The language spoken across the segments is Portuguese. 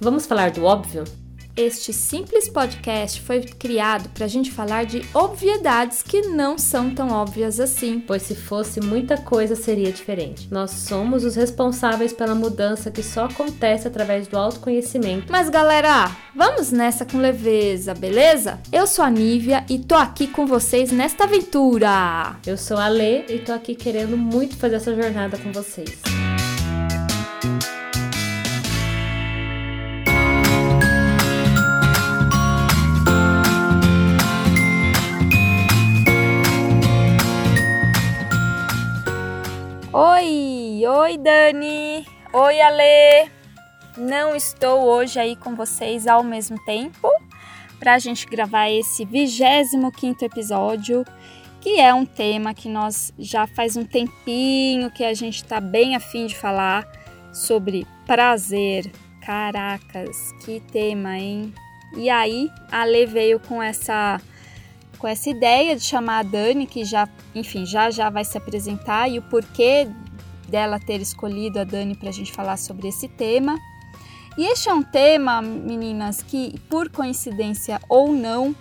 Vamos falar do óbvio? Este simples podcast foi criado para a gente falar de obviedades que não são tão óbvias assim. Pois se fosse muita coisa seria diferente. Nós somos os responsáveis pela mudança que só acontece através do autoconhecimento. Mas galera, vamos nessa com leveza, beleza? Eu sou a Nívia e tô aqui com vocês nesta aventura. Eu sou a Lê e tô aqui querendo muito fazer essa jornada com vocês. Oi, oi Dani, oi Ale. Não estou hoje aí com vocês ao mesmo tempo para a gente gravar esse 25 quinto episódio, que é um tema que nós já faz um tempinho que a gente está bem afim de falar sobre prazer. Caracas, que tema, hein? E aí, a Ale veio com essa com essa ideia de chamar a Dani, que já, enfim, já já vai se apresentar e o porquê dela ter escolhido a Dani para a gente falar sobre esse tema. E este é um tema, meninas, que por coincidência ou não,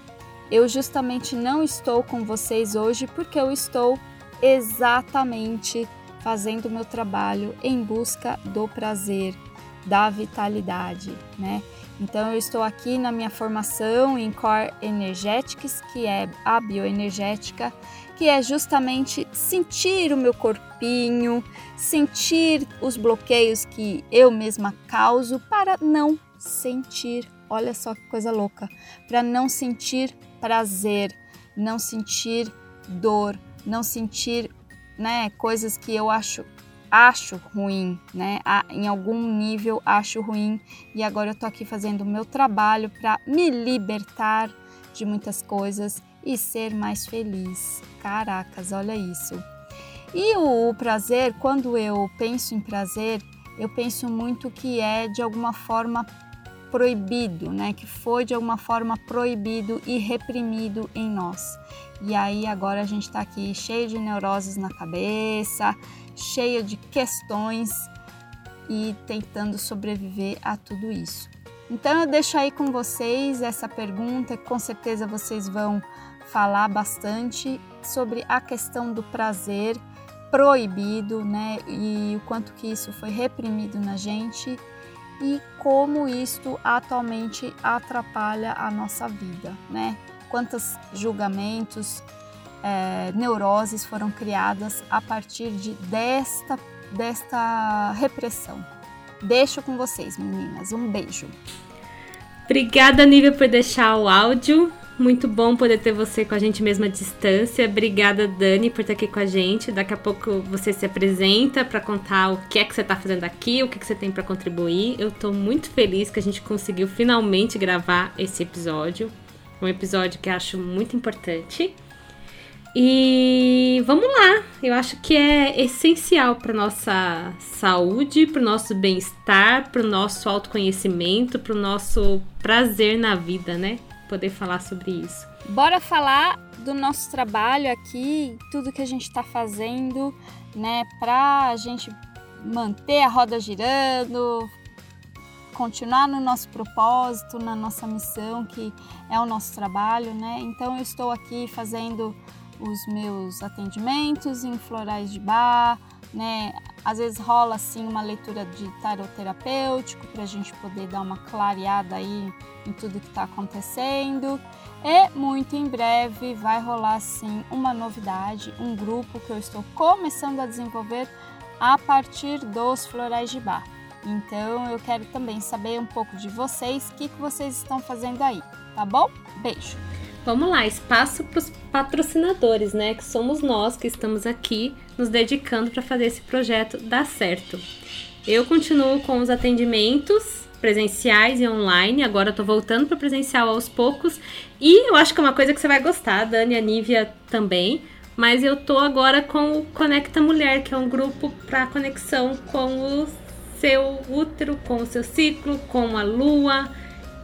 eu justamente não estou com vocês hoje porque eu estou exatamente fazendo o meu trabalho em busca do prazer, da vitalidade, né? Então, eu estou aqui na minha formação em Core Energetics, que é a bioenergética, que é justamente sentir o meu corpinho, sentir os bloqueios que eu mesma causo para não sentir, olha só que coisa louca, para não sentir prazer, não sentir dor, não sentir né, coisas que eu acho acho ruim, né? Em algum nível acho ruim e agora eu tô aqui fazendo o meu trabalho para me libertar de muitas coisas e ser mais feliz. Caracas, olha isso. E o, o prazer, quando eu penso em prazer, eu penso muito que é de alguma forma proibido, né? Que foi de alguma forma proibido e reprimido em nós. E aí agora a gente está aqui cheio de neuroses na cabeça, cheia de questões e tentando sobreviver a tudo isso. Então eu deixo aí com vocês essa pergunta, com certeza vocês vão falar bastante sobre a questão do prazer proibido, né? E o quanto que isso foi reprimido na gente e como isto atualmente atrapalha a nossa vida, né? Quantos julgamentos, é, neuroses foram criadas a partir de desta, desta repressão. Deixo com vocês, meninas. Um beijo. Obrigada, Nívia, por deixar o áudio. Muito bom poder ter você com a gente mesmo à distância. Obrigada, Dani, por estar aqui com a gente. Daqui a pouco você se apresenta para contar o que é que você está fazendo aqui, o que, que você tem para contribuir. Eu estou muito feliz que a gente conseguiu finalmente gravar esse episódio. Um episódio que acho muito importante. E vamos lá, eu acho que é essencial para nossa saúde, para o nosso bem-estar, para o nosso autoconhecimento, para o nosso prazer na vida, né? Poder falar sobre isso. Bora falar do nosso trabalho aqui, tudo que a gente está fazendo, né, para a gente manter a roda girando, continuar no nosso propósito, na nossa missão, que é o nosso trabalho, né? Então eu estou aqui fazendo os meus atendimentos em florais de bar, né? Às vezes rola assim uma leitura de tarot terapêutico para a gente poder dar uma clareada aí em tudo que está acontecendo. E muito em breve vai rolar sim uma novidade, um grupo que eu estou começando a desenvolver a partir dos florais de bar. Então eu quero também saber um pouco de vocês, o que, que vocês estão fazendo aí, tá bom? Beijo! Vamos lá, espaço para os patrocinadores, né? Que somos nós que estamos aqui nos dedicando para fazer esse projeto dar certo. Eu continuo com os atendimentos presenciais e online. Agora eu tô voltando para presencial aos poucos. E eu acho que é uma coisa que você vai gostar, Dani e a Nívia também. Mas eu tô agora com o Conecta Mulher, que é um grupo para conexão com o seu útero, com o seu ciclo, com a lua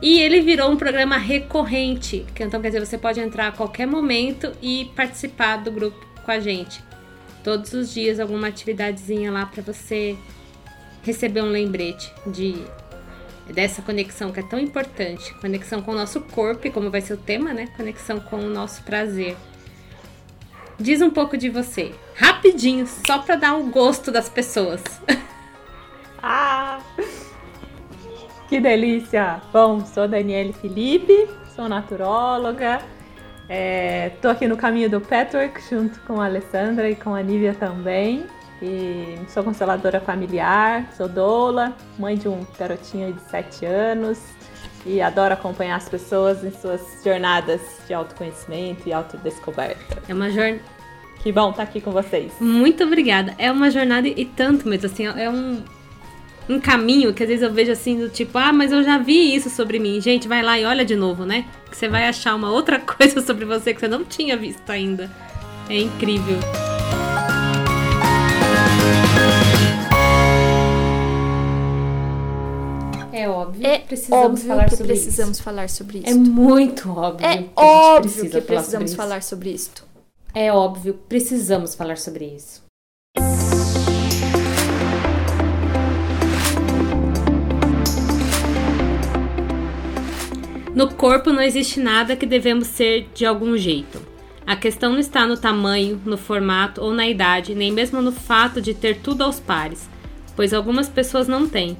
e ele virou um programa recorrente, então quer dizer, você pode entrar a qualquer momento e participar do grupo com a gente. Todos os dias alguma atividadezinha lá para você receber um lembrete de dessa conexão que é tão importante, conexão com o nosso corpo, e como vai ser o tema, né? Conexão com o nosso prazer. Diz um pouco de você, rapidinho, só para dar um gosto das pessoas. ah! Que delícia! Bom, sou Daniele Felipe, sou naturóloga, Estou é, aqui no caminho do Patchwork junto com a Alessandra e com a Nívia também. E sou consteladora familiar, sou doula, mãe de um garotinho de 7 anos e adoro acompanhar as pessoas em suas jornadas de autoconhecimento e autodescoberta. É uma jornada. Que bom estar aqui com vocês. Muito obrigada. É uma jornada e tanto mesmo, assim, é um, um caminho que às vezes eu vejo assim, do tipo, ah, mas eu já vi isso sobre mim. Gente, vai lá e olha de novo, né? Que você vai achar uma outra coisa sobre você que você não tinha visto ainda. É incrível. É óbvio. É precisamos óbvio falar que sobre precisamos isso. falar sobre isso. É muito óbvio. É óbvio precisa que precisamos falar sobre isso. É óbvio, precisamos falar sobre isso. No corpo não existe nada que devemos ser de algum jeito. A questão não está no tamanho, no formato ou na idade, nem mesmo no fato de ter tudo aos pares, pois algumas pessoas não têm.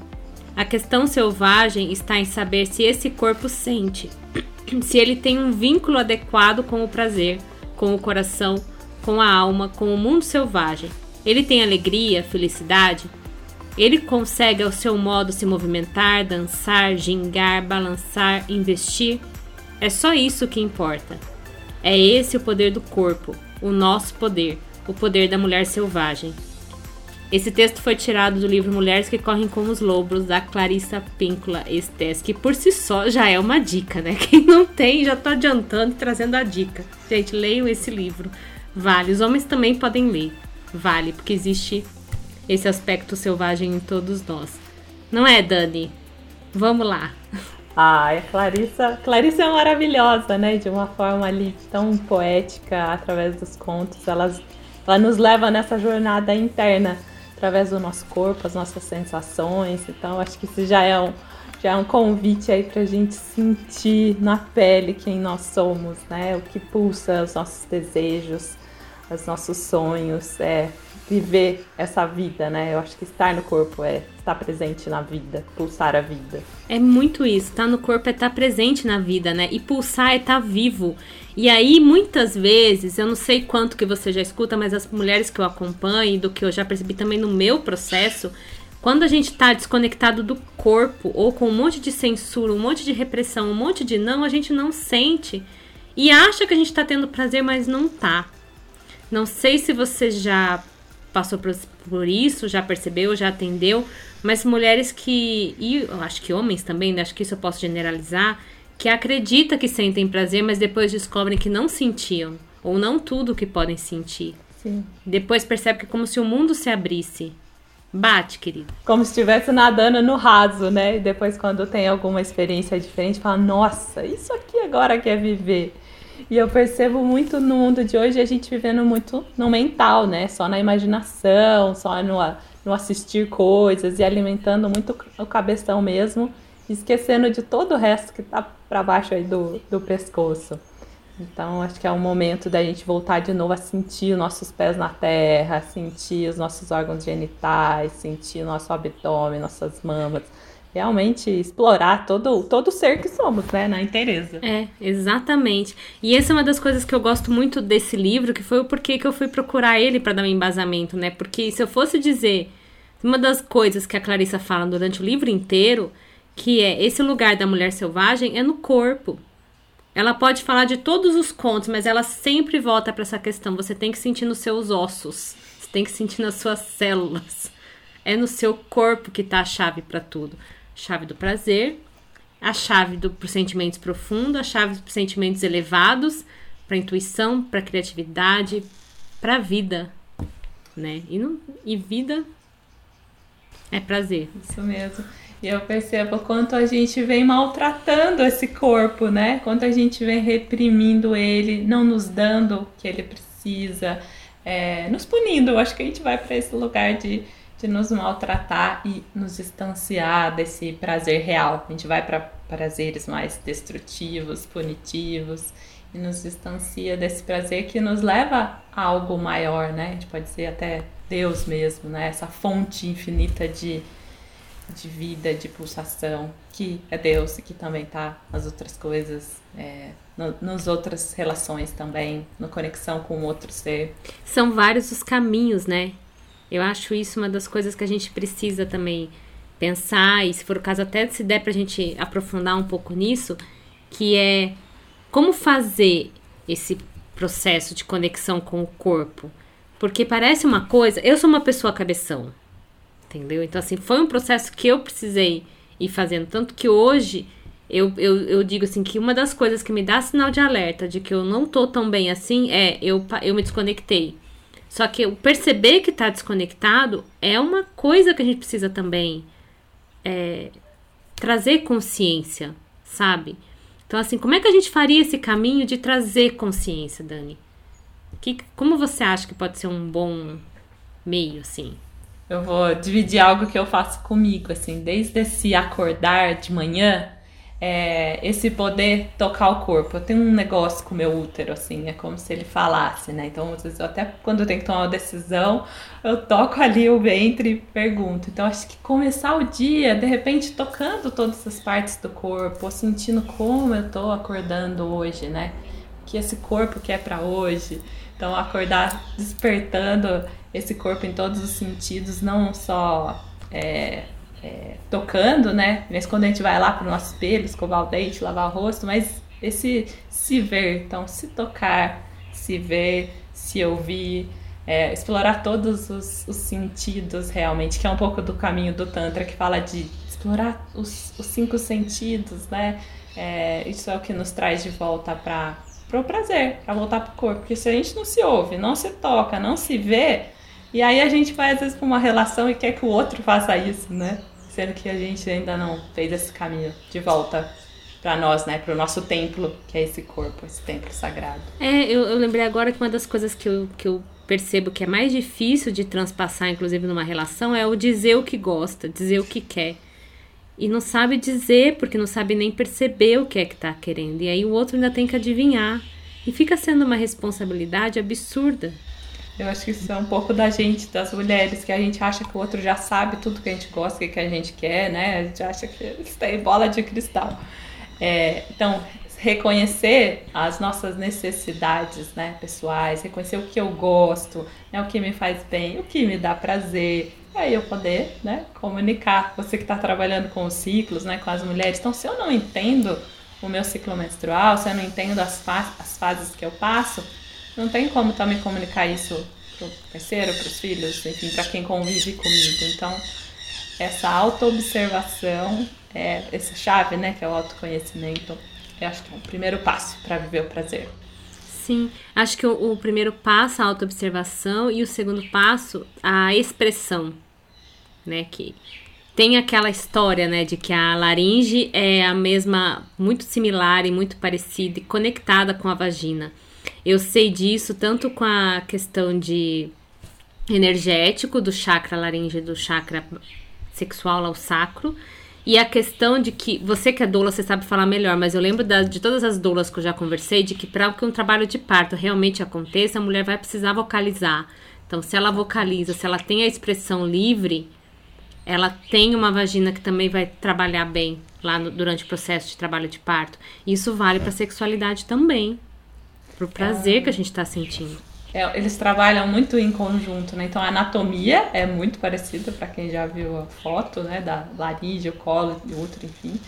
A questão selvagem está em saber se esse corpo sente, se ele tem um vínculo adequado com o prazer, com o coração, com a alma, com o mundo selvagem. Ele tem alegria, felicidade? Ele consegue ao seu modo se movimentar, dançar, gingar, balançar, investir? É só isso que importa. É esse o poder do corpo, o nosso poder, o poder da mulher selvagem. Esse texto foi tirado do livro Mulheres que Correm com os Lobos, da Clarissa Píncula Estes, que por si só já é uma dica, né? Quem não tem, já tô adiantando e trazendo a dica. Gente, leiam esse livro. Vale. Os homens também podem ler. Vale, porque existe esse aspecto selvagem em todos nós. Não é, Dani? Vamos lá. Ai, Clarissa, Clarissa é maravilhosa, né? De uma forma ali tão poética, através dos contos. Ela, ela nos leva nessa jornada interna através do nosso corpo, as nossas sensações. Então, acho que isso já é um, já é um convite aí para a gente sentir na pele quem nós somos, né? O que pulsa os nossos desejos, os nossos sonhos, é viver essa vida, né? Eu acho que estar no corpo é estar presente na vida, pulsar a vida. É muito isso, estar no corpo é estar presente na vida, né? E pulsar é estar vivo. E aí, muitas vezes, eu não sei quanto que você já escuta, mas as mulheres que eu acompanho, do que eu já percebi também no meu processo, quando a gente está desconectado do corpo, ou com um monte de censura, um monte de repressão, um monte de não, a gente não sente. E acha que a gente está tendo prazer, mas não tá. Não sei se você já passou por, por isso, já percebeu, já atendeu, mas mulheres que, e eu acho que homens também, né? acho que isso eu posso generalizar, que acreditam que sentem prazer, mas depois descobrem que não sentiam, ou não tudo que podem sentir. Sim. Depois percebe que é como se o mundo se abrisse. Bate, querido. Como se estivesse nadando no raso, né? E depois, quando tem alguma experiência diferente, fala: Nossa, isso aqui agora quer viver. E eu percebo muito no mundo de hoje a gente vivendo muito no mental, né? Só na imaginação, só no, no assistir coisas e alimentando muito o cabeção mesmo, esquecendo de todo o resto que tá para baixo aí do, do pescoço. Então, acho que é o momento da gente voltar de novo a sentir os nossos pés na terra, sentir os nossos órgãos genitais, sentir nosso abdômen, nossas mamas, realmente explorar todo, todo ser que somos, né, na inteireza. É, exatamente. E essa é uma das coisas que eu gosto muito desse livro, que foi o porquê que eu fui procurar ele para dar um embasamento, né? Porque se eu fosse dizer uma das coisas que a Clarissa fala durante o livro inteiro, que é esse lugar da mulher selvagem é no corpo. Ela pode falar de todos os contos, mas ela sempre volta para essa questão. Você tem que sentir nos seus ossos, você tem que sentir nas suas células. É no seu corpo que está a chave para tudo chave do prazer, a chave para os sentimentos profundos, a chave para os sentimentos elevados, para intuição, para criatividade, para vida, né? E, não, e vida é prazer. Isso mesmo. E eu percebo quanto a gente vem maltratando esse corpo, né? Quanto a gente vem reprimindo ele, não nos dando o que ele precisa, é, nos punindo. Eu acho que a gente vai para esse lugar de de nos maltratar e nos distanciar desse prazer real. A gente vai para prazeres mais destrutivos, punitivos e nos distancia desse prazer que nos leva a algo maior, né? A gente pode ser até Deus mesmo, né? Essa fonte infinita de, de vida, de pulsação, que é Deus e que também está nas outras coisas, é, no, nas outras relações também, na conexão com outro ser. São vários os caminhos, né? Eu acho isso uma das coisas que a gente precisa também pensar, e se for o caso, até se der para a gente aprofundar um pouco nisso, que é como fazer esse processo de conexão com o corpo. Porque parece uma coisa. Eu sou uma pessoa cabeção, entendeu? Então, assim, foi um processo que eu precisei ir fazendo. Tanto que hoje eu, eu, eu digo assim que uma das coisas que me dá sinal de alerta de que eu não tô tão bem assim é eu, eu me desconectei. Só que eu perceber que tá desconectado é uma coisa que a gente precisa também é, trazer consciência, sabe? Então, assim, como é que a gente faria esse caminho de trazer consciência, Dani? Que, como você acha que pode ser um bom meio, assim? Eu vou dividir algo que eu faço comigo, assim, desde esse acordar de manhã é, esse poder tocar o corpo. Eu tenho um negócio com o meu útero, assim, é como se ele falasse, né? Então, às vezes, eu até quando eu tenho que tomar uma decisão, eu toco ali o ventre e pergunto. Então, acho que começar o dia, de repente, tocando todas as partes do corpo, sentindo como eu tô acordando hoje, né? Que esse corpo quer para hoje. Então, acordar despertando esse corpo em todos os sentidos, não só. É, é, tocando, né? Mas quando a gente vai lá pro nosso espelho, escovar o dente, lavar o rosto, mas esse se ver, então se tocar, se ver, se ouvir, é, explorar todos os, os, sentidos realmente, que é um pouco do caminho do Tantra, que fala de explorar os, os cinco sentidos, né? É, isso é o que nos traz de volta para o prazer, para voltar para o corpo. Porque se a gente não se ouve, não se toca, não se vê, e aí a gente vai às vezes para uma relação e quer que o outro faça isso, né? Sendo que a gente ainda não fez esse caminho de volta para nós, né? Para o nosso templo, que é esse corpo, esse templo sagrado. É, eu, eu lembrei agora que uma das coisas que eu, que eu percebo que é mais difícil de transpassar, inclusive numa relação, é o dizer o que gosta, dizer o que quer. E não sabe dizer, porque não sabe nem perceber o que é que tá querendo. E aí o outro ainda tem que adivinhar. E fica sendo uma responsabilidade absurda. Eu acho que isso é um pouco da gente, das mulheres, que a gente acha que o outro já sabe tudo que a gente gosta, o que a gente quer, né? A gente acha que eles têm bola de cristal. É, então, reconhecer as nossas necessidades né, pessoais, reconhecer o que eu gosto, né, o que me faz bem, o que me dá prazer, e aí eu poder né, comunicar. Você que está trabalhando com os ciclos, né, com as mulheres, então se eu não entendo o meu ciclo menstrual, se eu não entendo as, fa as fases que eu passo, não tem como também comunicar isso pro parceiro, pros filhos, enfim, para quem convive comigo. Então, essa auto-observação é essa chave, né, que é o autoconhecimento. Eu acho que é o primeiro passo para viver o prazer. Sim, acho que o, o primeiro passo a autoobservação e o segundo passo a expressão, né, que tem aquela história, né, de que a laringe é a mesma, muito similar e muito parecida e conectada com a vagina. Eu sei disso tanto com a questão de energético do chakra laringe, do chakra sexual ao sacro, e a questão de que você que é doula, você sabe falar melhor, mas eu lembro da, de todas as doulas que eu já conversei, de que para que um trabalho de parto realmente aconteça, a mulher vai precisar vocalizar. Então, se ela vocaliza, se ela tem a expressão livre, ela tem uma vagina que também vai trabalhar bem lá no, durante o processo de trabalho de parto. Isso vale para sexualidade também pro prazer é, que a gente está sentindo. É, eles trabalham muito em conjunto, né? Então a anatomia é muito parecida para quem já viu a foto, né? Da laringe, o colo e outro, enfim.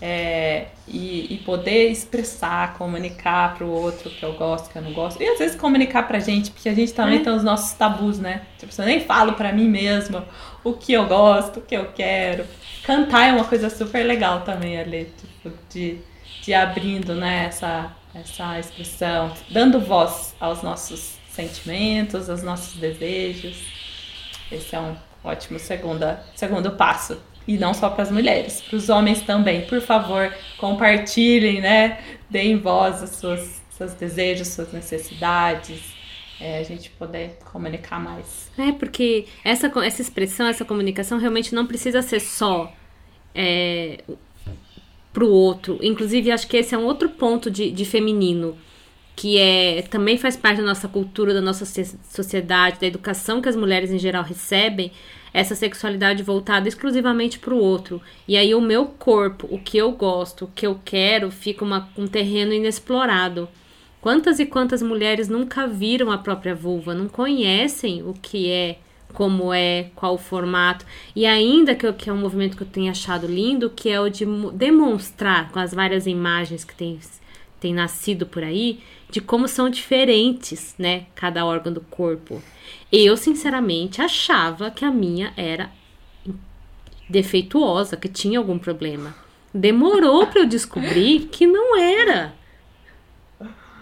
É, e, e, poder expressar, comunicar para o outro que eu gosto, que eu não gosto. E às vezes comunicar pra gente, porque a gente também é. tem os nossos tabus, né? Tipo, eu nem falo para mim mesma o que eu gosto, o que eu quero. Cantar é uma coisa super legal também, ali, tipo, de, de abrindo, né, essa, essa expressão, dando voz aos nossos sentimentos, aos nossos desejos. Esse é um ótimo segunda, segundo passo. E não só para as mulheres, para os homens também. Por favor, compartilhem, né? Deem voz aos seus, seus desejos, suas necessidades. é, a gente poder comunicar mais. É, porque essa, essa expressão, essa comunicação realmente não precisa ser só é, pro outro. Inclusive, acho que esse é um outro ponto de, de feminino, que é também faz parte da nossa cultura, da nossa sociedade, da educação que as mulheres em geral recebem, essa sexualidade voltada exclusivamente para o outro. E aí o meu corpo, o que eu gosto, o que eu quero, fica uma, um terreno inexplorado. Quantas e quantas mulheres nunca viram a própria vulva, não conhecem o que é, como é, qual o formato. E ainda que, que é um movimento que eu tenho achado lindo, que é o de demonstrar com as várias imagens que tem, tem nascido por aí, de como são diferentes, né, cada órgão do corpo. Eu, sinceramente, achava que a minha era defeituosa, que tinha algum problema. Demorou para eu descobrir que não era.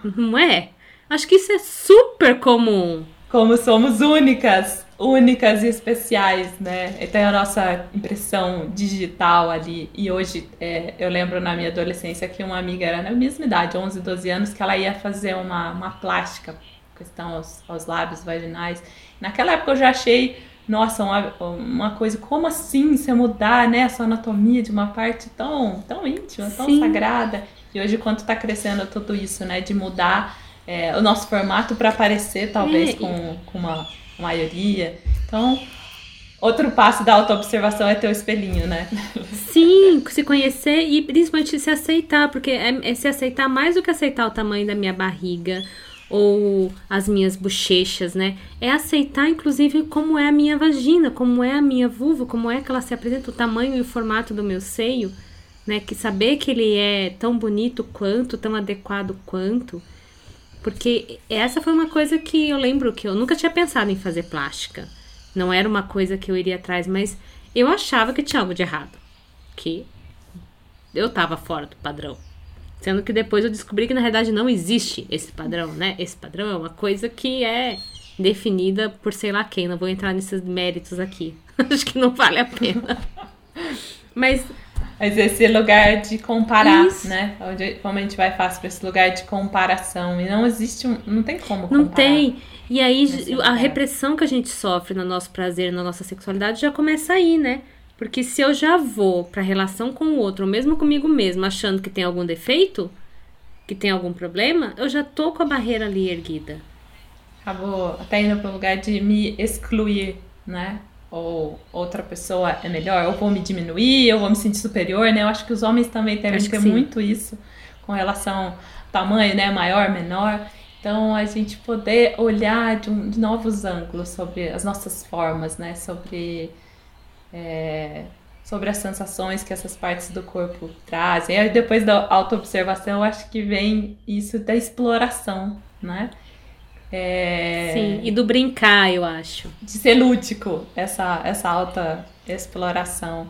Não é? Acho que isso é super comum. Como somos únicas, únicas e especiais, né? Tem a nossa impressão digital ali. E hoje, é, eu lembro na minha adolescência que uma amiga era na mesma idade, 11, 12 anos, que ela ia fazer uma, uma plástica, questão aos, aos lábios vaginais. Naquela época eu já achei nossa, uma, uma coisa, como assim você mudar, né, a sua anatomia de uma parte tão, tão íntima, tão Sim. sagrada. E hoje, quanto está crescendo tudo isso, né? De mudar é, o nosso formato para parecer, talvez, é. com, com uma maioria. Então, outro passo da autoobservação é ter o espelhinho, né? Sim, se conhecer e principalmente se aceitar, porque é, é se aceitar mais do que aceitar o tamanho da minha barriga ou as minhas bochechas, né? É aceitar, inclusive, como é a minha vagina, como é a minha vulva, como é que ela se apresenta, o tamanho e o formato do meu seio né? Que saber que ele é tão bonito quanto, tão adequado quanto. Porque essa foi uma coisa que eu lembro que eu nunca tinha pensado em fazer plástica. Não era uma coisa que eu iria atrás, mas eu achava que tinha algo de errado. Que eu tava fora do padrão. Sendo que depois eu descobri que na verdade não existe esse padrão, né? Esse padrão é uma coisa que é definida por sei lá quem. Não vou entrar nesses méritos aqui. Acho que não vale a pena. Mas mas esse lugar de comparar, Isso. né? Onde, como a gente vai fácil para esse lugar de comparação. E não existe um. Não tem como comparar. Não tem. E aí a repressão que a gente sofre no nosso prazer, na nossa sexualidade, já começa aí, né? Porque se eu já vou pra relação com o outro, ou mesmo comigo mesmo, achando que tem algum defeito, que tem algum problema, eu já tô com a barreira ali erguida. Acabou até indo para um lugar de me excluir, né? Ou outra pessoa é melhor, eu vou me diminuir, eu vou me sentir superior, né? Eu acho que os homens também devem ter muito isso com relação ao tamanho, né? Maior, menor. Então, a gente poder olhar de, um, de novos ângulos sobre as nossas formas, né? Sobre, é, sobre as sensações que essas partes do corpo trazem. E depois da autoobservação, eu acho que vem isso da exploração, né? É... Sim, e do brincar, eu acho. De ser lúdico, essa, essa alta exploração.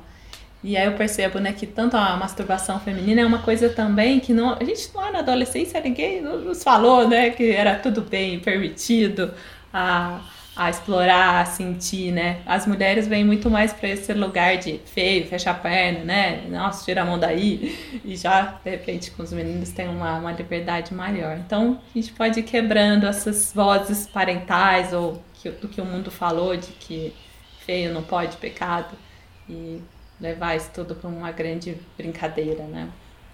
E aí eu percebo, né, que tanto a masturbação feminina é uma coisa também que não, a gente lá na adolescência ninguém nos falou, né, que era tudo bem permitido. A, a explorar, a sentir, né? As mulheres vêm muito mais para esse lugar de feio, fechar a perna, né? Nossa, tira a mão daí. E já, de repente, com os meninos tem uma, uma liberdade maior. Então, a gente pode ir quebrando essas vozes parentais ou que, do que o mundo falou de que feio não pode, pecado. E levar isso tudo para uma grande brincadeira, né?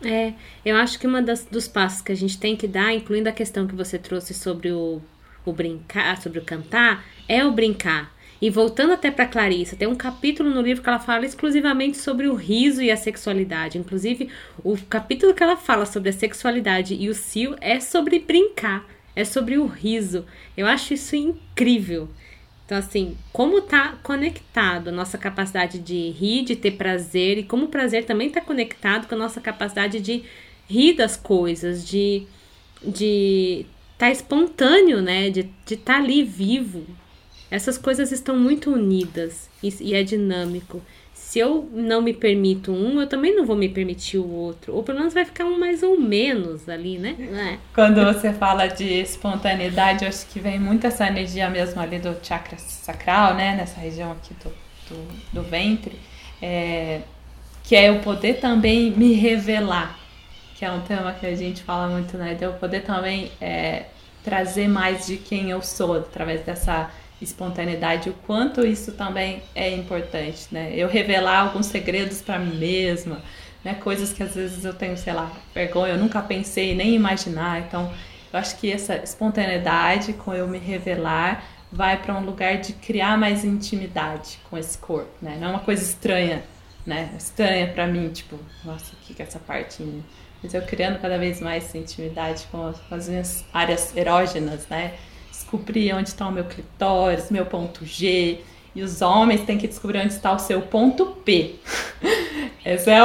É, eu acho que uma das, dos passos que a gente tem que dar, incluindo a questão que você trouxe sobre o o brincar, sobre o cantar, é o brincar. E voltando até para Clarissa, tem um capítulo no livro que ela fala exclusivamente sobre o riso e a sexualidade. Inclusive, o capítulo que ela fala sobre a sexualidade e o cio é sobre brincar, é sobre o riso. Eu acho isso incrível. Então, assim, como tá conectado a nossa capacidade de rir, de ter prazer, e como o prazer também está conectado com a nossa capacidade de rir das coisas, de, de tá espontâneo, né? De estar tá ali vivo. Essas coisas estão muito unidas e, e, é dinâmico. Se eu não me permito um, eu também não vou me permitir o outro. Ou pelo menos vai ficar um mais ou menos ali, né? É. Quando você fala de espontaneidade, eu acho que vem muito essa energia mesmo ali do chakra sacral, né? Nessa região aqui do, do, do ventre. É, que é eu poder também me revelar que é um tema que a gente fala muito, né? De eu poder também é, trazer mais de quem eu sou através dessa espontaneidade, o quanto isso também é importante, né? Eu revelar alguns segredos para mim mesma, né? Coisas que às vezes eu tenho, sei lá, vergonha, eu nunca pensei nem imaginar. Então, eu acho que essa espontaneidade com eu me revelar vai para um lugar de criar mais intimidade com esse corpo, né? Não é uma coisa estranha, né? Estranha para mim, tipo, nossa, o que é essa parte? Mas eu criando cada vez mais intimidade com as minhas áreas erógenas, né? Descobrir onde está o meu clitóris, meu ponto G, e os homens têm que descobrir onde está o seu ponto P. Essa é,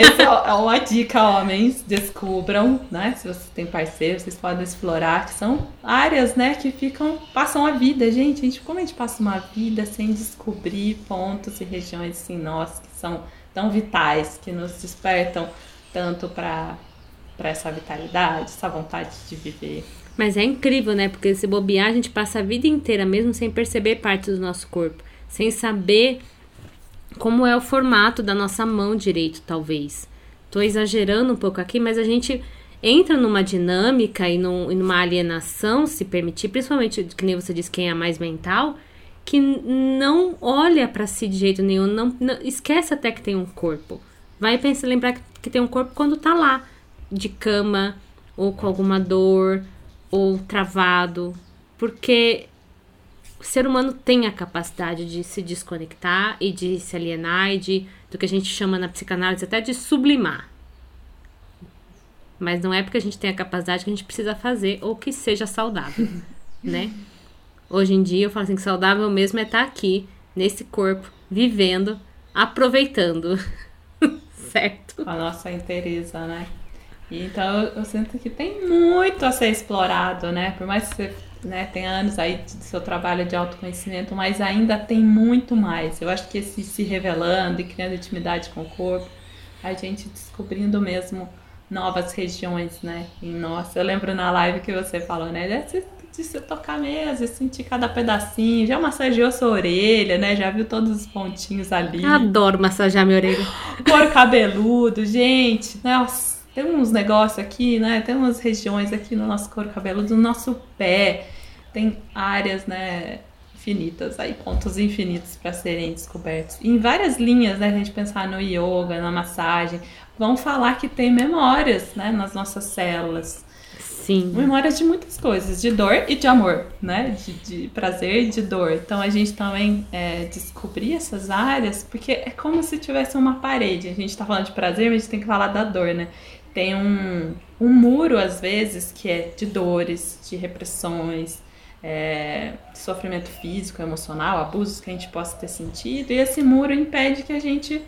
essa é uma dica, homens. Descubram, né? Se vocês têm parceiro, vocês podem explorar, que são áreas, né, que ficam, passam a vida, gente. A gente como a gente passa uma vida sem descobrir pontos e regiões em nós que são tão vitais, que nos despertam tanto para essa vitalidade, essa vontade de viver. Mas é incrível, né? Porque se bobear, a gente passa a vida inteira mesmo sem perceber parte do nosso corpo, sem saber como é o formato da nossa mão direito, talvez. Tô exagerando um pouco aqui, mas a gente entra numa dinâmica e, num, e numa alienação, se permitir, principalmente, que nem você disse, quem é mais mental, que não olha para si de jeito nenhum, não, não, esquece até que tem um corpo. Vai pensar, lembrar que, que tem um corpo quando tá lá, de cama, ou com alguma dor, ou travado, porque o ser humano tem a capacidade de se desconectar e de se alienar e de, do que a gente chama na psicanálise até de sublimar. Mas não é porque a gente tem a capacidade que a gente precisa fazer ou que seja saudável, né? Hoje em dia eu falo assim que saudável mesmo é estar aqui, nesse corpo, vivendo, aproveitando. Certo? A nossa inteireza, né? Então eu, sinto que tem muito a ser explorado, né? Por mais que você né, tenha anos aí do seu trabalho de autoconhecimento, mas ainda tem muito mais. Eu acho que esse se revelando e criando intimidade com o corpo, a gente descobrindo mesmo novas regiões, né, em nós. Eu lembro na live que você falou, né, de se tocar mesmo, sentir cada pedacinho, já massageou sua orelha, né, já viu todos os pontinhos ali. Adoro massagear minha orelha. Cor cabeludo, gente, nossa tem uns negócios aqui, né? Tem umas regiões aqui no nosso couro cabeludo, no nosso pé. Tem áreas, né? Infinitas, aí pontos infinitos para serem descobertos. E em várias linhas, né? A gente pensar no yoga, na massagem, vão falar que tem memórias, né? Nas nossas células. Sim. Memórias de muitas coisas, de dor e de amor, né? De, de prazer e de dor. Então a gente também é, descobrir essas áreas, porque é como se tivesse uma parede. A gente tá falando de prazer, mas a gente tem que falar da dor, né? tem um, um muro, às vezes, que é de dores, de repressões, é, sofrimento físico, emocional, abusos que a gente possa ter sentido, e esse muro impede que a gente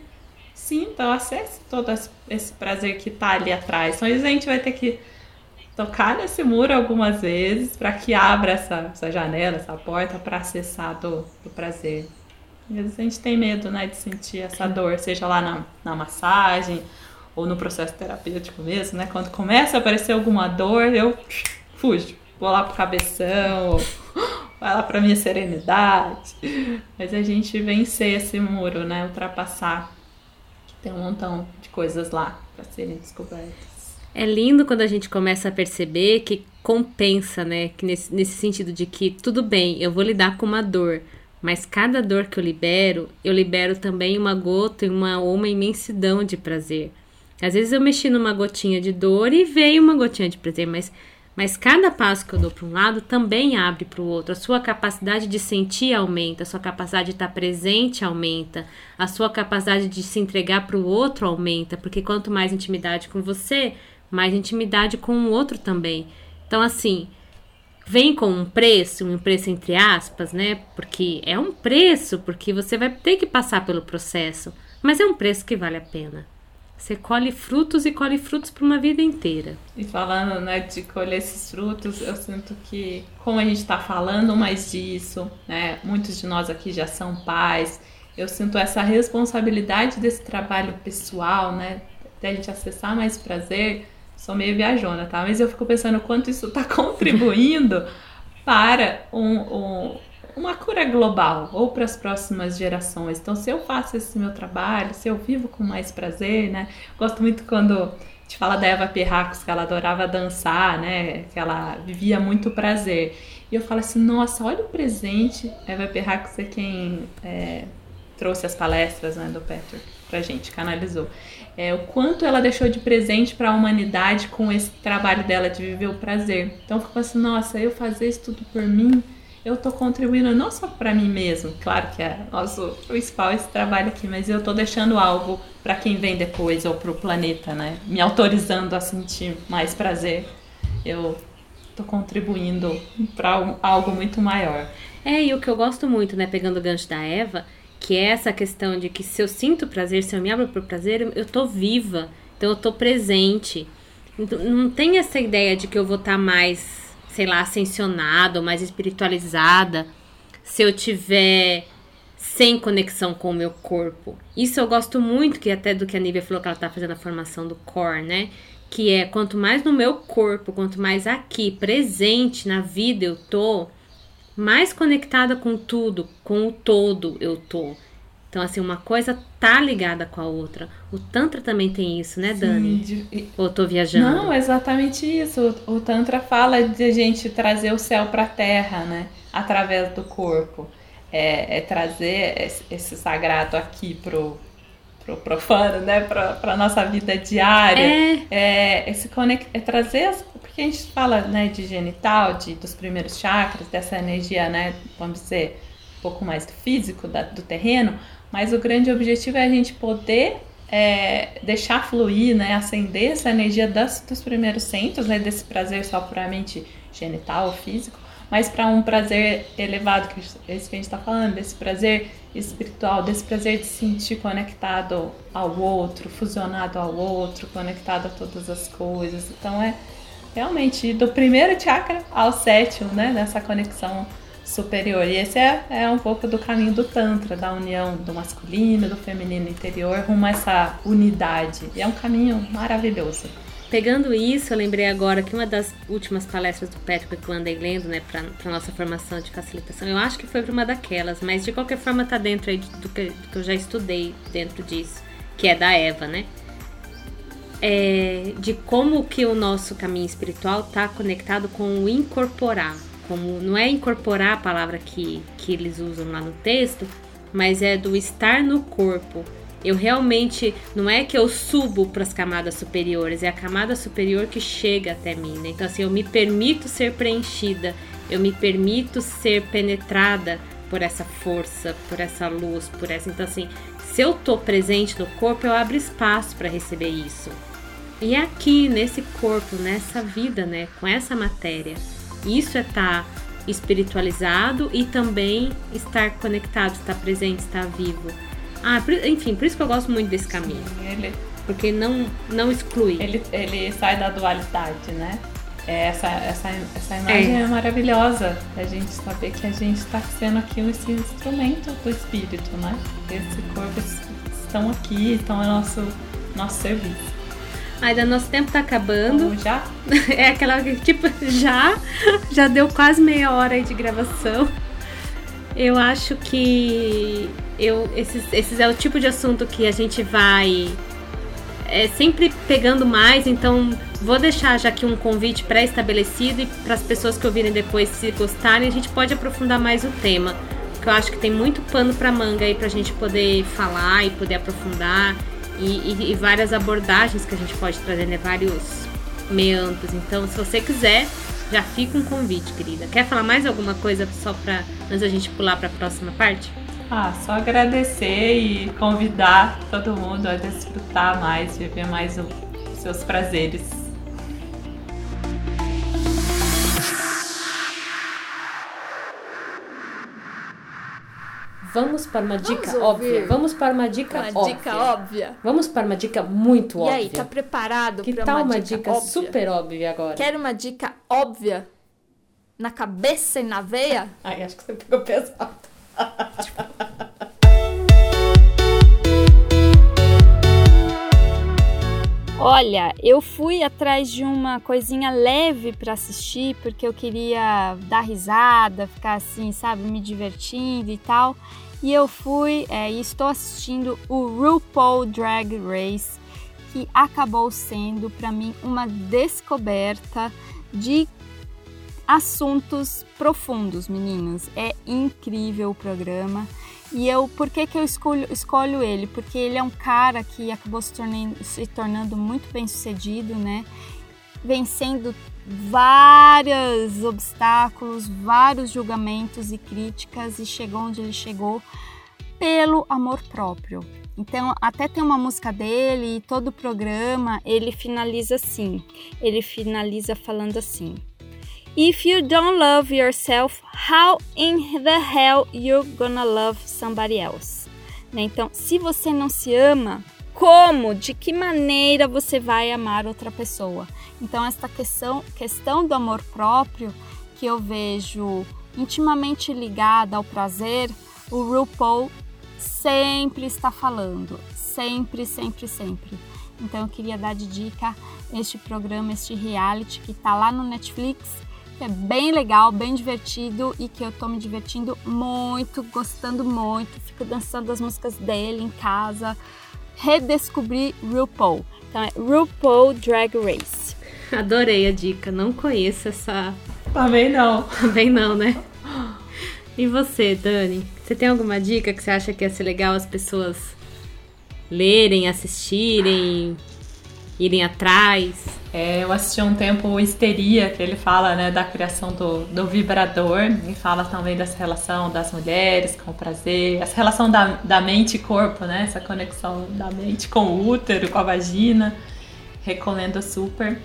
sinta, acesse todo esse prazer que está ali atrás. Então, a gente vai ter que tocar nesse muro algumas vezes para que abra essa, essa janela, essa porta para acessar do, do prazer. Às vezes a gente tem medo né, de sentir essa dor, seja lá na, na massagem ou no processo terapêutico mesmo, né? Quando começa a aparecer alguma dor, eu fujo. Vou lá pro cabeção, vai lá pra minha serenidade. Mas a gente vencer esse muro, né? Ultrapassar. Que tem um montão de coisas lá para serem descobertas. É lindo quando a gente começa a perceber que compensa, né? Que nesse, nesse sentido de que tudo bem, eu vou lidar com uma dor, mas cada dor que eu libero, eu libero também uma gota e uma, uma imensidão de prazer. Às vezes eu mexi numa gotinha de dor e veio uma gotinha de prazer, mas, mas cada passo que eu dou para um lado também abre para o outro. A sua capacidade de sentir aumenta, a sua capacidade de estar presente aumenta, a sua capacidade de se entregar para o outro aumenta, porque quanto mais intimidade com você, mais intimidade com o outro também. Então, assim, vem com um preço, um preço entre aspas, né? Porque é um preço, porque você vai ter que passar pelo processo, mas é um preço que vale a pena. Você colhe frutos e colhe frutos por uma vida inteira. E falando né, de colher esses frutos, eu sinto que, como a gente está falando mais disso, né, muitos de nós aqui já são pais, eu sinto essa responsabilidade desse trabalho pessoal, né, a gente acessar mais prazer. Sou meio viajona, tá? Mas eu fico pensando quanto isso está contribuindo para um, um, uma cura global ou para as próximas gerações. Então, se eu faço esse meu trabalho, se eu vivo com mais prazer, né? Gosto muito quando a gente fala da Eva Perracos, que ela adorava dançar, né? Que ela vivia muito prazer. E eu falo assim, nossa, olha o presente. Eva Perracos é quem é, trouxe as palestras né, do Patrick pra gente, canalizou. É, o quanto ela deixou de presente para a humanidade com esse trabalho dela de viver o prazer. Então, ficou assim, nossa, eu fazer isso tudo por mim eu estou contribuindo não só para mim mesmo, claro que é nosso principal esse trabalho aqui, mas eu estou deixando algo para quem vem depois ou para o planeta, né? Me autorizando a sentir mais prazer. Eu estou contribuindo para algo muito maior. É, e o que eu gosto muito, né, pegando o gancho da Eva, que é essa questão de que se eu sinto prazer, se eu me abro para o prazer, eu estou viva, então eu estou presente. Então, não tem essa ideia de que eu vou estar tá mais sei lá, ascensionada ou mais espiritualizada se eu tiver sem conexão com o meu corpo. Isso eu gosto muito, que até do que a Nívia falou que ela tá fazendo a formação do core, né? Que é quanto mais no meu corpo, quanto mais aqui, presente na vida eu tô, mais conectada com tudo, com o todo eu tô. Então, assim, uma coisa tá ligada com a outra. O Tantra também tem isso, né, Dani? Sim, de... Ou tô viajando? Não, exatamente isso. O, Tantra fala de a gente trazer o céu pra terra, né? Através do corpo. É, é trazer esse sagrado aqui pro, pro profano, né? Pra, pra nossa vida diária. É. é esse conect... é trazer as... Porque a gente fala, né, de genital, de, dos primeiros chakras, dessa energia, né? Vamos dizer, um pouco mais do físico, da, do terreno mas o grande objetivo é a gente poder é, deixar fluir, né, acender essa energia das, dos primeiros centros, né, desse prazer só puramente genital ou físico, mas para um prazer elevado, que é esse que a gente está falando, desse prazer espiritual, desse prazer de se sentir conectado ao outro, fusionado ao outro, conectado a todas as coisas. Então é realmente do primeiro chakra ao sétimo, né, nessa conexão superior. E esse é, é um pouco do caminho do Tantra, da união do masculino, do feminino interior, rumo a essa unidade. E é um caminho maravilhoso. Pegando isso, eu lembrei agora que uma das últimas palestras do Patrick andei lendo, né, para nossa formação de facilitação, eu acho que foi para uma daquelas, mas de qualquer forma tá dentro aí do que, do que eu já estudei dentro disso, que é da Eva, né? É, de como que o nosso caminho espiritual tá conectado com o incorporar como não é incorporar a palavra que, que eles usam lá no texto, mas é do estar no corpo. Eu realmente não é que eu subo para as camadas superiores, é a camada superior que chega até mim. Né? Então assim, eu me permito ser preenchida, eu me permito ser penetrada por essa força, por essa luz, por essa. Então assim, se eu tô presente no corpo, eu abro espaço para receber isso. E é aqui nesse corpo, nessa vida, né, com essa matéria isso é estar tá espiritualizado e também estar conectado, estar presente, estar vivo. Ah, enfim, por isso que eu gosto muito desse caminho. Sim, ele, porque não, não exclui. Ele, ele sai da dualidade, né? É, essa, essa, essa imagem é. é maravilhosa. A gente saber que a gente está sendo aqui esse instrumento do espírito, né? Esse corpo estão aqui, estão ao nosso, nosso serviço. Ainda nosso tempo tá acabando. Oh, já? É aquela tipo, já, já deu quase meia hora aí de gravação. Eu acho que eu, esses, esses é o tipo de assunto que a gente vai é, sempre pegando mais, então vou deixar já aqui um convite pré-estabelecido e para as pessoas que ouvirem depois, se gostarem, a gente pode aprofundar mais o tema. Porque eu acho que tem muito pano para manga aí para a gente poder falar e poder aprofundar e, e, e, várias abordagens que a gente pode trazer, né? Vários meandros. Então, se você quiser, já fica um convite, querida. Quer falar mais alguma coisa só para antes da gente pular para a próxima parte? Ah, só agradecer e convidar todo mundo a desfrutar mais, viver mais os seus prazeres. Vamos para uma dica Vamos óbvia. Vamos para uma dica uma óbvia. dica óbvia. Vamos para uma dica muito e óbvia. E aí, tá preparado que para tal uma, dica, dica super óbvia agora? Quer uma dica óbvia? Na cabeça e na veia? Ai, acho que você pegou pesado. Olha, eu fui atrás de uma coisinha leve para assistir, porque eu queria dar risada, ficar assim, sabe, me divertindo e tal. E eu fui é, e estou assistindo o RuPaul Drag Race, que acabou sendo para mim uma descoberta de assuntos profundos, meninas. É incrível o programa. E eu, por que, que eu escolho, escolho ele? Porque ele é um cara que acabou se tornando, se tornando muito bem sucedido, né? Vencendo vários obstáculos, vários julgamentos e críticas e chegou onde ele chegou pelo amor próprio. Então, até tem uma música dele e todo o programa ele finaliza assim. Ele finaliza falando assim: If you don't love yourself, how in the hell you gonna love somebody else? Né? Então, se você não se ama, como, de que maneira você vai amar outra pessoa? Então, esta questão, questão do amor próprio, que eu vejo intimamente ligada ao prazer, o RuPaul sempre está falando, sempre, sempre, sempre. Então, eu queria dar de dica este programa, este reality que está lá no Netflix que é bem legal, bem divertido e que eu tô me divertindo muito, gostando muito. Fico dançando as músicas dele em casa. Redescobri RuPaul. Então é RuPaul Drag Race. Adorei a dica, não conheço essa. Também não. Também não, né? E você, Dani? Você tem alguma dica que você acha que ia ser legal as pessoas lerem, assistirem, irem atrás? É, eu assisti um tempo o Histeria, que ele fala né, da criação do, do vibrador e fala também dessa relação das mulheres com o prazer, essa relação da, da mente e corpo, né? Essa conexão da mente com o útero, com a vagina. Recomendo super.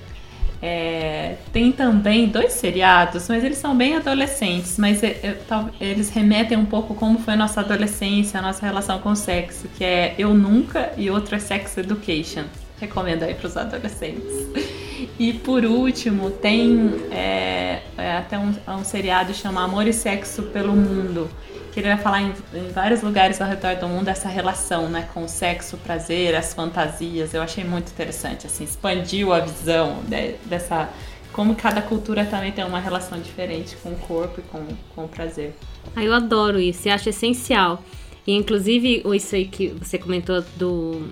É, tem também dois seriados, mas eles são bem adolescentes, mas é, é, eles remetem um pouco como foi a nossa adolescência, a nossa relação com o sexo, que é Eu Nunca e outro é Sex Education. Recomendo aí para os adolescentes. E por último, tem é, é até um, um seriado chamado Amor e Sexo pelo Mundo, que ele vai falar em, em, vários lugares ao redor do mundo essa relação né, com o sexo, o prazer, as fantasias. Eu achei muito interessante, assim, expandiu a visão de, dessa. Como cada cultura também tem uma relação diferente com o corpo e com, com o prazer. Ah, eu adoro isso, eu acho essencial. E inclusive isso aí que você comentou do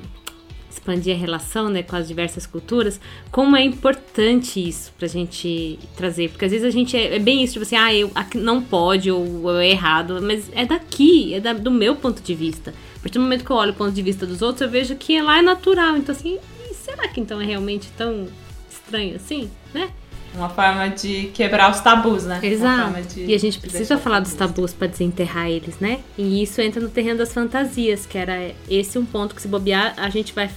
expandir a relação né, com as diversas culturas, como é importante isso pra gente trazer. Porque às vezes a gente é, é bem isso, tipo assim, ah, eu não pode ou é errado, mas é daqui, é da, do meu ponto de vista. A partir do momento que eu olho o ponto de vista dos outros, eu vejo que lá é natural. Então, assim, será que então é realmente tão estranho assim, né? Uma forma de quebrar os tabus, né? Exato. E a gente precisa falar dos tabus para desenterrar eles, né? E isso entra no terreno das fantasias, que era esse um ponto que se bobear, a gente vai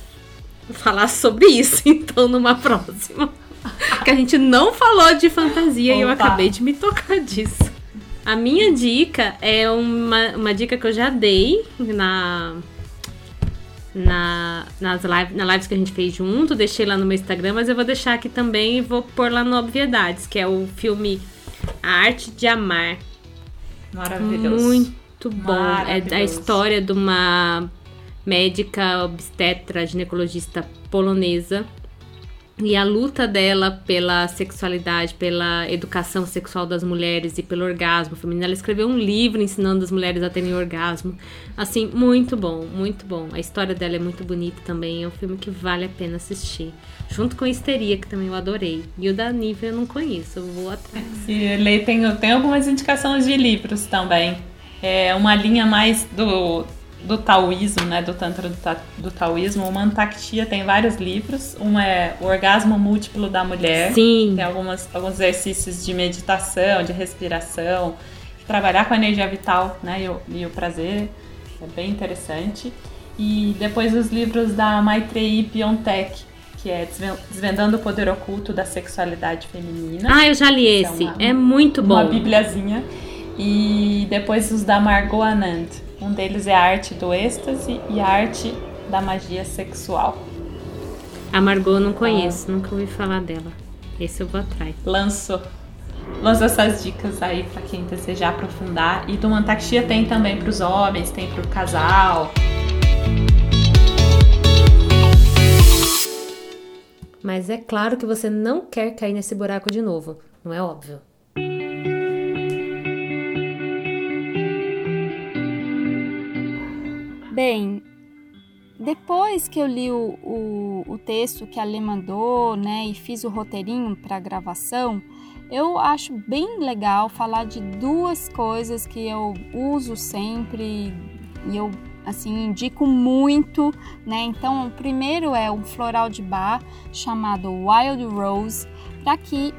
falar sobre isso, então, numa próxima. que a gente não falou de fantasia Opa. e eu acabei de me tocar disso. A minha dica é uma, uma dica que eu já dei na, na, nas live, na lives que a gente fez junto, deixei lá no meu Instagram, mas eu vou deixar aqui também e vou pôr lá no Obviedades, que é o filme A Arte de Amar. Maravilhoso. Muito bom. Maravilhoso. É a história de uma médica obstetra ginecologista polonesa e a luta dela pela sexualidade, pela educação sexual das mulheres e pelo orgasmo feminino. Ela escreveu um livro ensinando as mulheres a terem orgasmo. Assim, muito bom, muito bom. A história dela é muito bonita também. É um filme que vale a pena assistir. Junto com Histeria, que também eu adorei. E o da Nívia eu não conheço, eu vou atrás. E tem, algumas indicações de livros também. É uma linha mais do do taoísmo, né, do tantra do, ta, do taoísmo, o Mantakshia tem vários livros. Um é o orgasmo múltiplo da mulher. Sim. Tem algumas, alguns exercícios de meditação, de respiração, de trabalhar com a energia vital, né, e o, e o prazer. É bem interessante. E depois os livros da Maitreyi Piontek, que é Desvendando o Poder Oculto da Sexualidade Feminina. Ah, eu já li esse. É, uma, é muito bom. Uma bibliazinha. E depois os da Margot Anand um deles é a arte do êxtase e a arte da magia sexual. A Margot não conheço, ah. nunca ouvi falar dela. Esse eu vou atrás. Lanço. Lanço essas dicas aí para quem desejar aprofundar. E do Mantaxia tem também para os homens, tem para o casal. mas é claro que você não quer cair nesse buraco de novo, não é óbvio? Bem, depois que eu li o, o, o texto que a Lê mandou, né, e fiz o roteirinho para a gravação, eu acho bem legal falar de duas coisas que eu uso sempre e eu assim indico muito, né? Então, o primeiro é um floral de bar chamado Wild Rose, para que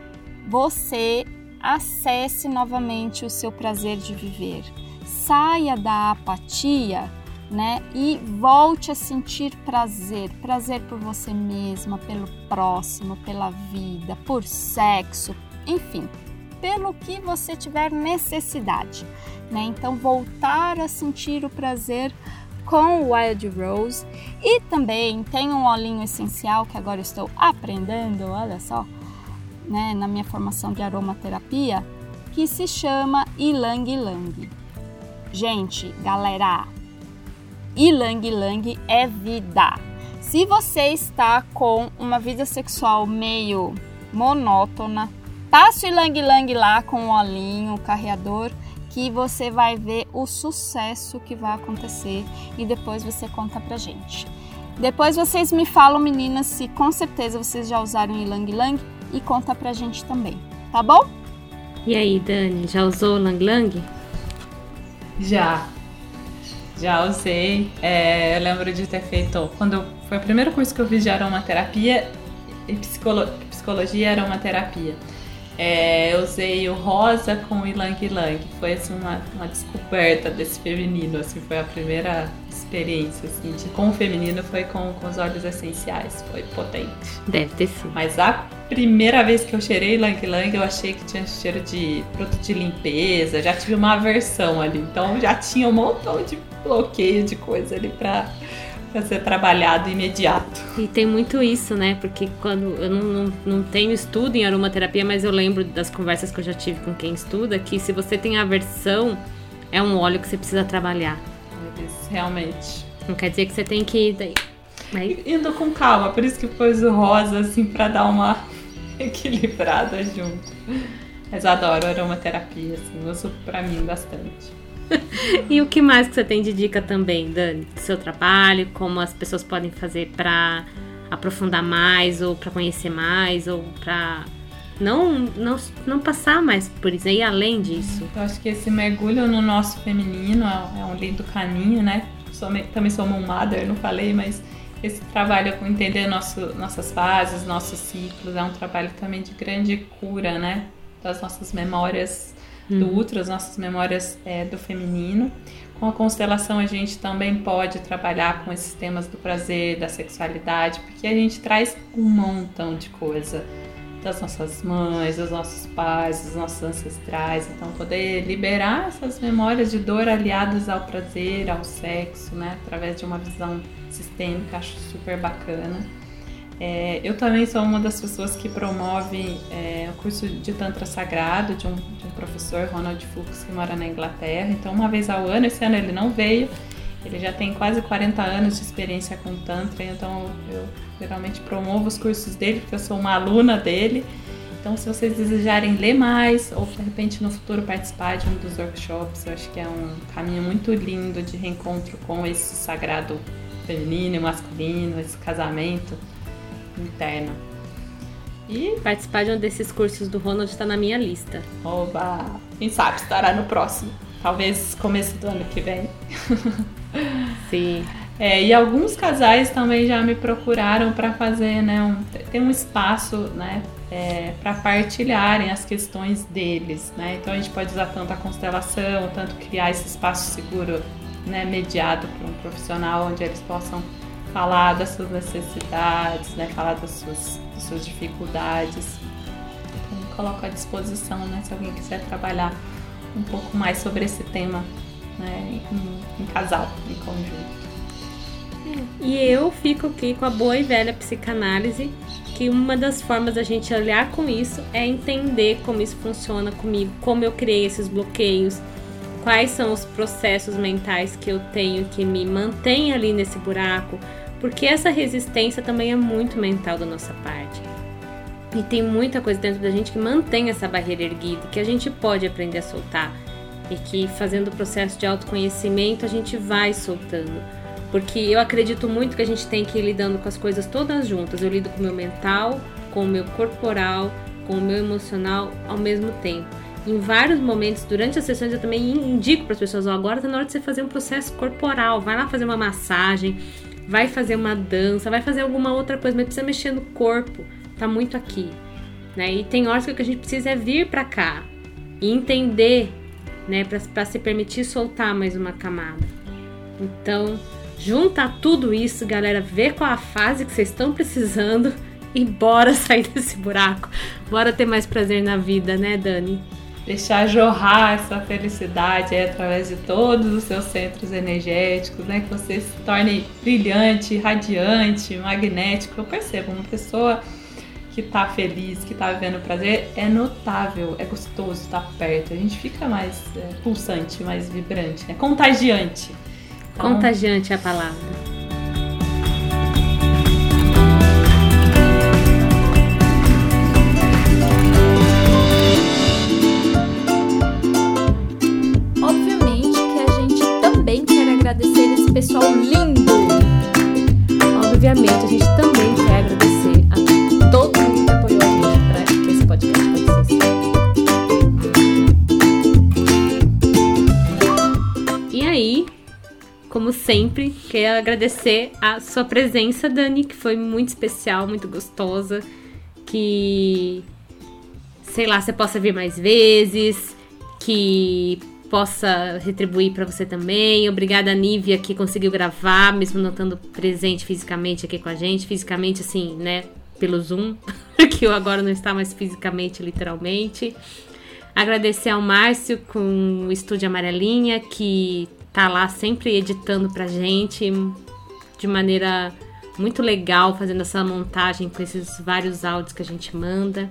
você acesse novamente o seu prazer de viver. Saia da apatia, né? E volte a sentir prazer, prazer por você mesma, pelo próximo, pela vida, por sexo, enfim, pelo que você tiver necessidade, né? Então voltar a sentir o prazer com o Wild Rose e também tem um olhinho essencial que agora estou aprendendo, olha só, né, na minha formação de aromaterapia, que se chama Ilang Ilang. Gente, galera, Ilang Ilang é vida. Se você está com uma vida sexual meio monótona, passe o Ilang Ilang lá com o olhinho, o carreador que você vai ver o sucesso que vai acontecer e depois você conta pra gente. Depois vocês me falam, meninas, se com certeza vocês já usaram Ilang Lang e conta pra gente também, tá bom? E aí, Dani, já usou o Lang Lang? Já. Já usei. É, eu lembro de ter feito. Quando foi o primeiro curso que eu fiz de aromaterapia e psicolo, psicologia aromaterapia. É, eu usei o rosa com o Ilang Ilang. Foi assim, uma, uma descoberta desse feminino. Assim, foi a primeira experiência assim, de, com o feminino foi com, com os óleos essenciais. Foi potente. Deve ter sido. Mas a primeira vez que eu cheirei Ilang Ilang, eu achei que tinha cheiro de produto de limpeza. Já tive uma aversão ali. Então já tinha um montão de bloqueio de coisa ali pra para ser trabalhado imediato. E tem muito isso, né? Porque quando eu não, não, não, tenho estudo em aromaterapia, mas eu lembro das conversas que eu já tive com quem estuda, que se você tem aversão, é um óleo que você precisa trabalhar. Realmente. Não quer dizer que você tem que ir daí. Mas... Indo com calma, por isso que pôs o rosa, assim, para dar uma equilibrada junto. Mas eu adoro aromaterapia, assim, uso pra mim bastante. e o que mais que você tem de dica também, Dani, do seu trabalho, como as pessoas podem fazer para aprofundar mais ou para conhecer mais ou para não, não, não passar mais por isso, ir além disso. Eu acho que esse mergulho no nosso feminino é, é um lindo caminho, né? Sou, também sou uma mother, não falei, mas esse trabalho com entender nosso, nossas fases, nossos ciclos, é um trabalho também de grande cura, né? Das nossas memórias do uhum. útero, as nossas memórias é, do feminino. Com a constelação a gente também pode trabalhar com esses temas do prazer, da sexualidade, porque a gente traz um montão de coisa das nossas mães, dos nossos pais, dos nossos ancestrais. Então poder liberar essas memórias de dor aliadas ao prazer, ao sexo, né, através de uma visão sistêmica, acho super bacana. É, eu também sou uma das pessoas que promove é, o curso de Tantra Sagrado de um, de um, professor, Ronald Fuchs, que mora na Inglaterra. Então, uma vez ao ano, esse ano ele não veio, ele já tem quase 40 anos de experiência com Tantra, então eu geralmente promovo os cursos dele, porque eu sou uma aluna dele. Então, se vocês desejarem ler mais ou de repente no futuro participar de um dos workshops, eu acho que é um caminho muito lindo de reencontro com esse sagrado feminino e masculino, esse casamento interna. E participar de um desses cursos do Ronald está na minha lista. Oba! Quem sabe estará no próximo. Talvez começo do ano que vem. Sim. É, e alguns casais também já me procuraram para fazer, né? Um, tem um espaço, né? É, para partilharem as questões deles, né? Então a gente pode usar tanto a constelação, tanto criar esse espaço seguro, né? Mediado por um profissional onde eles possam falar das suas necessidades, né? Falar das suas, das suas dificuldades. Então, coloco à disposição, né? Se alguém quiser trabalhar um pouco mais sobre esse tema, né? Em, em casal, em conjunto. E eu fico aqui com a boa e velha psicanálise, que uma das formas da gente olhar com isso é entender como isso funciona comigo, como eu criei esses bloqueios, quais são os processos mentais que eu tenho que me mantêm ali nesse buraco, Porque essa resistência também é muito mental da nossa parte. E tem muita coisa dentro da gente que mantém essa barreira erguida, que a gente pode aprender a soltar. E que fazendo o processo de autoconhecimento a gente vai soltando. Porque eu acredito muito que a gente tem que ir lidando com as coisas todas juntas. Eu lido com o meu mental, com o meu corporal, com o meu emocional ao mesmo tempo. Em vários momentos, durante as sessões, eu também indico para as pessoas: oh, agora está na hora de você fazer um processo corporal. Vai lá fazer uma massagem, vai fazer uma dança, vai fazer alguma outra coisa, mas precisa mexer no corpo tá muito aqui, né? E tem horas que o que a gente precisa é vir para cá e entender, né, para se permitir soltar mais uma camada. Então, junta tudo isso, galera, vê qual a fase que vocês estão precisando e bora sair desse buraco. Bora ter mais prazer na vida, né, Dani? Deixar jorrar essa felicidade através de todos os seus centros energéticos, né? Que você se torne brilhante, radiante, magnético. Eu percebo uma pessoa que tá feliz, que tá vivendo prazer, é notável, é gostoso estar tá perto. A gente fica mais é, pulsante, mais vibrante, né? Contagiante. Então... Contagiante é a palavra. Pessoal lindo. Obviamente a gente também quer agradecer a todo mundo que apoiou a gente para que esse podcast acontecesse. E aí, como sempre, quero agradecer a sua presença, Dani, que foi muito especial, muito gostosa. Que, sei lá, você possa vir mais vezes, que possa retribuir para você também. Obrigada, Nívia, que conseguiu gravar, mesmo não estando presente fisicamente aqui com a gente. Fisicamente, assim, né? pelo Zoom, que eu agora não está mais fisicamente, literalmente. Agradecer ao Márcio com o Estúdio Amarelinha, que tá lá sempre editando pra gente de maneira muito legal, fazendo essa montagem com esses vários áudios que a gente manda.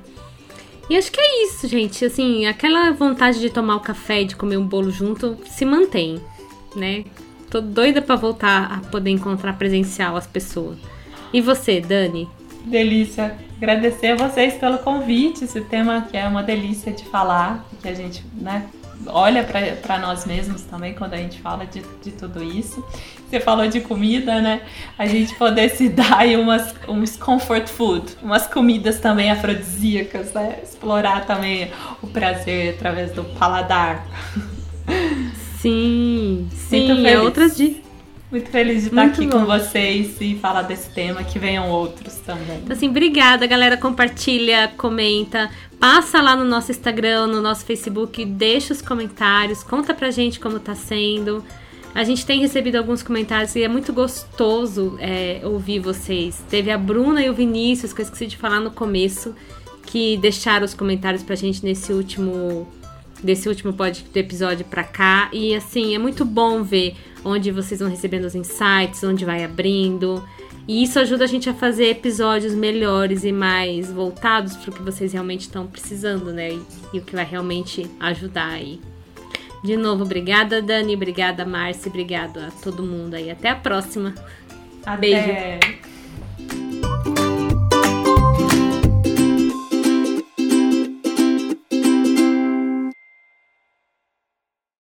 E acho que é isso, gente. Assim, aquela vontade de tomar o café e de comer um bolo junto se mantém, né? Tô doida para voltar a poder encontrar presencial as pessoas. E você, Dani? delícia. Agradecer a vocês pelo convite, esse tema que é uma delícia de falar, que a gente né, olha para nós mesmos também quando a gente fala de, de tudo isso. Você falou de comida, né? A gente poder se dar aí umas, uns comfort food, umas comidas também afrodisíacas, né? Explorar também o prazer através do paladar. Sim, sim, é outras dicas muito feliz de estar Muito aqui bom. com vocês e falar desse tema, que venham outros também. Então, assim, obrigada, galera. Compartilha, comenta, passa lá no nosso Instagram, no nosso Facebook, deixa os comentários, conta pra gente como tá sendo. A gente tem recebido alguns comentários e é muito gostoso é, ouvir vocês. Teve a Bruna e o Vinícius, que eu esqueci de falar no começo, que deixaram os comentários pra gente nesse último desse último episódio pra cá. E assim, é muito bom ver onde vocês vão recebendo os insights, onde vai abrindo. E isso ajuda a gente a fazer episódios melhores e mais voltados para o que vocês realmente estão precisando, né? E, e, o que vai realmente ajudar aí. De novo, obrigada, Dani, obrigada, Márcia, obrigado a todo mundo aí. Até a próxima. Até. Beijo.